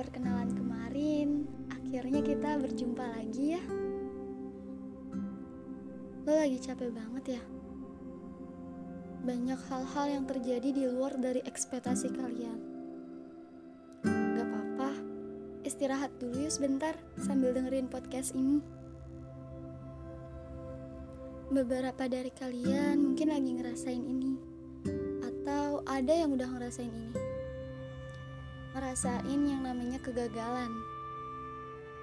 perkenalan kemarin, akhirnya kita berjumpa lagi ya. Lo lagi capek banget ya? Banyak hal-hal yang terjadi di luar dari ekspektasi kalian. Gak apa-apa, istirahat dulu yuk sebentar sambil dengerin podcast ini. Beberapa dari kalian mungkin lagi ngerasain ini, atau ada yang udah ngerasain ini. Ngerasain yang namanya kegagalan.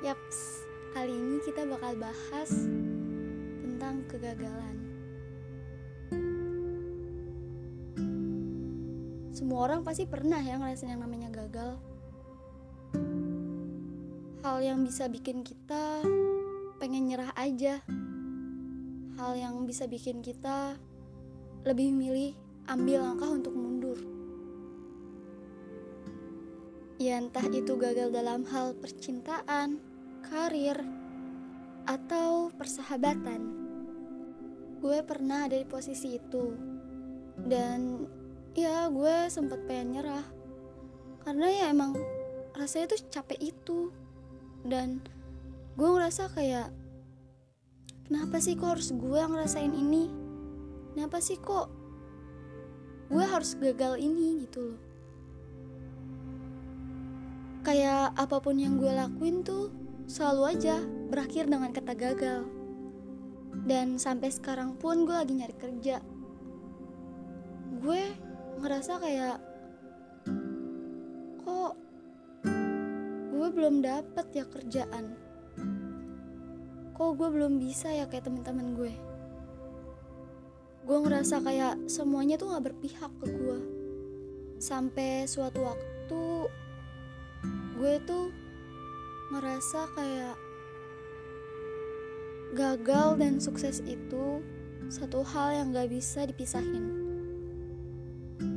Yaps, kali ini kita bakal bahas tentang kegagalan. Semua orang pasti pernah ya ngerasain yang namanya gagal. Hal yang bisa bikin kita pengen nyerah aja. Hal yang bisa bikin kita lebih milih ambil langkah untuk mundur. Ya entah itu gagal dalam hal percintaan, karir, atau persahabatan. Gue pernah ada di posisi itu. Dan ya gue sempet pengen nyerah. Karena ya emang rasanya tuh capek itu. Dan gue ngerasa kayak kenapa sih kok harus gue yang ngerasain ini? Kenapa sih kok gue harus gagal ini gitu loh kayak apa pun yang gue lakuin tuh selalu aja berakhir dengan kata gagal. Dan sampai sekarang pun gue lagi nyari kerja. Gue ngerasa kayak kok gue belum dapet ya kerjaan? Kok gue belum bisa ya kayak temen-temen gue? Gue ngerasa kayak semuanya tuh gak berpihak ke gue. Sampai suatu waktu gue tuh ngerasa kayak gagal dan sukses itu satu hal yang gak bisa dipisahin.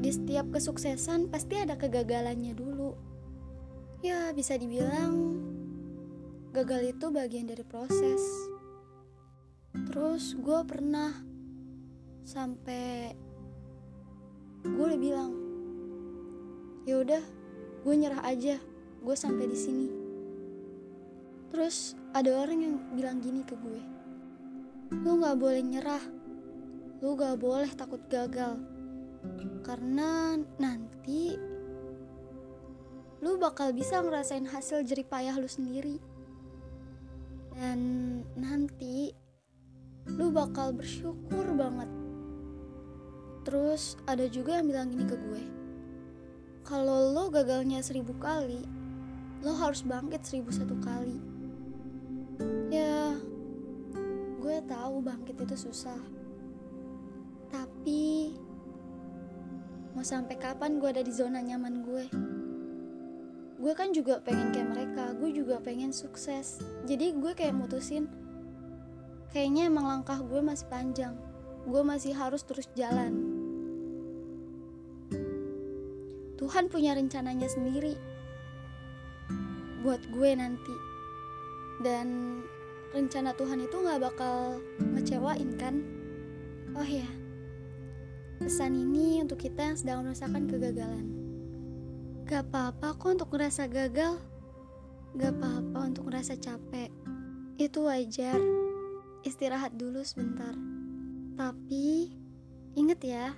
Di setiap kesuksesan pasti ada kegagalannya dulu. Ya bisa dibilang gagal itu bagian dari proses. Terus gue pernah sampai gue udah bilang ya udah gue nyerah aja gue sampai di sini. Terus ada orang yang bilang gini ke gue. Lu nggak boleh nyerah. Lu gak boleh takut gagal. Karena nanti lu bakal bisa ngerasain hasil jerih payah lu sendiri. Dan nanti lu bakal bersyukur banget. Terus ada juga yang bilang gini ke gue. Kalau lo gagalnya seribu kali lo harus bangkit seribu satu kali. Ya gue tahu bangkit itu susah. Tapi mau sampai kapan gue ada di zona nyaman gue? Gue kan juga pengen kayak mereka gue juga pengen sukses. Jadi gue kayak mutusin kayaknya emang langkah gue masih panjang. Gue masih harus terus jalan. Tuhan punya rencananya sendiri buat gue nanti. Dan rencana Tuhan itu gak bakal ngecewain kan? Oh ya pesan ini untuk kita yang sedang merasakan kegagalan. Gak apa-apa kok untuk ngerasa gagal. Gak apa-apa untuk ngerasa capek. Itu wajar. Istirahat dulu sebentar. Tapi inget ya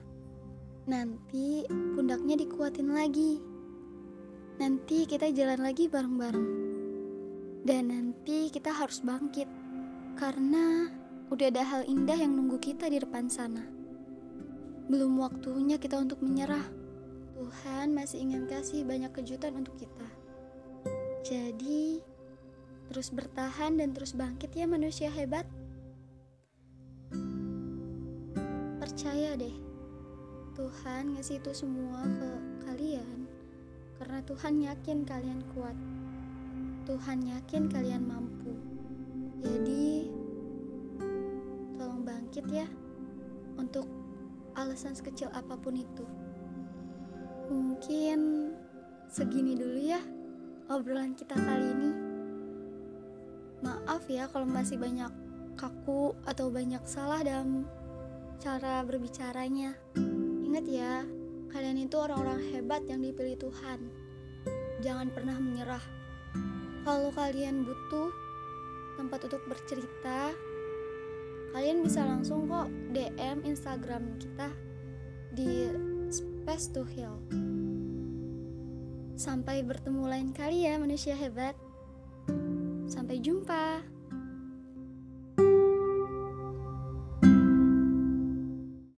nanti pundaknya dikuatin lagi Nanti kita jalan lagi bareng-bareng. Dan nanti kita harus bangkit. Karena udah ada hal indah yang nunggu kita di depan sana. Belum waktunya kita untuk menyerah. Tuhan masih ingin kasih banyak kejutan untuk kita. Jadi, terus bertahan dan terus bangkit ya manusia hebat. Percaya deh, Tuhan ngasih itu semua ke kalian karena Tuhan yakin kalian kuat. Tuhan yakin kalian mampu. Jadi, tolong bangkit ya untuk alasan sekecil apa pun itu. Mungkin segini dulu ya obrolan kita kali ini. Maaf ya kalau masih banyak kaku atau banyak salah dalam cara berbicaranya. Ingat ya, Kalian itu orang-orang hebat yang dipilih Tuhan. jangan pernah menyerah. Kalau kalian butuh tempat untuk bercerita, kalian bisa langsung kok DM Instagram kita di Space to Heal. Sampai bertemu lain kali ya manusia hebat. Sampai jumpa.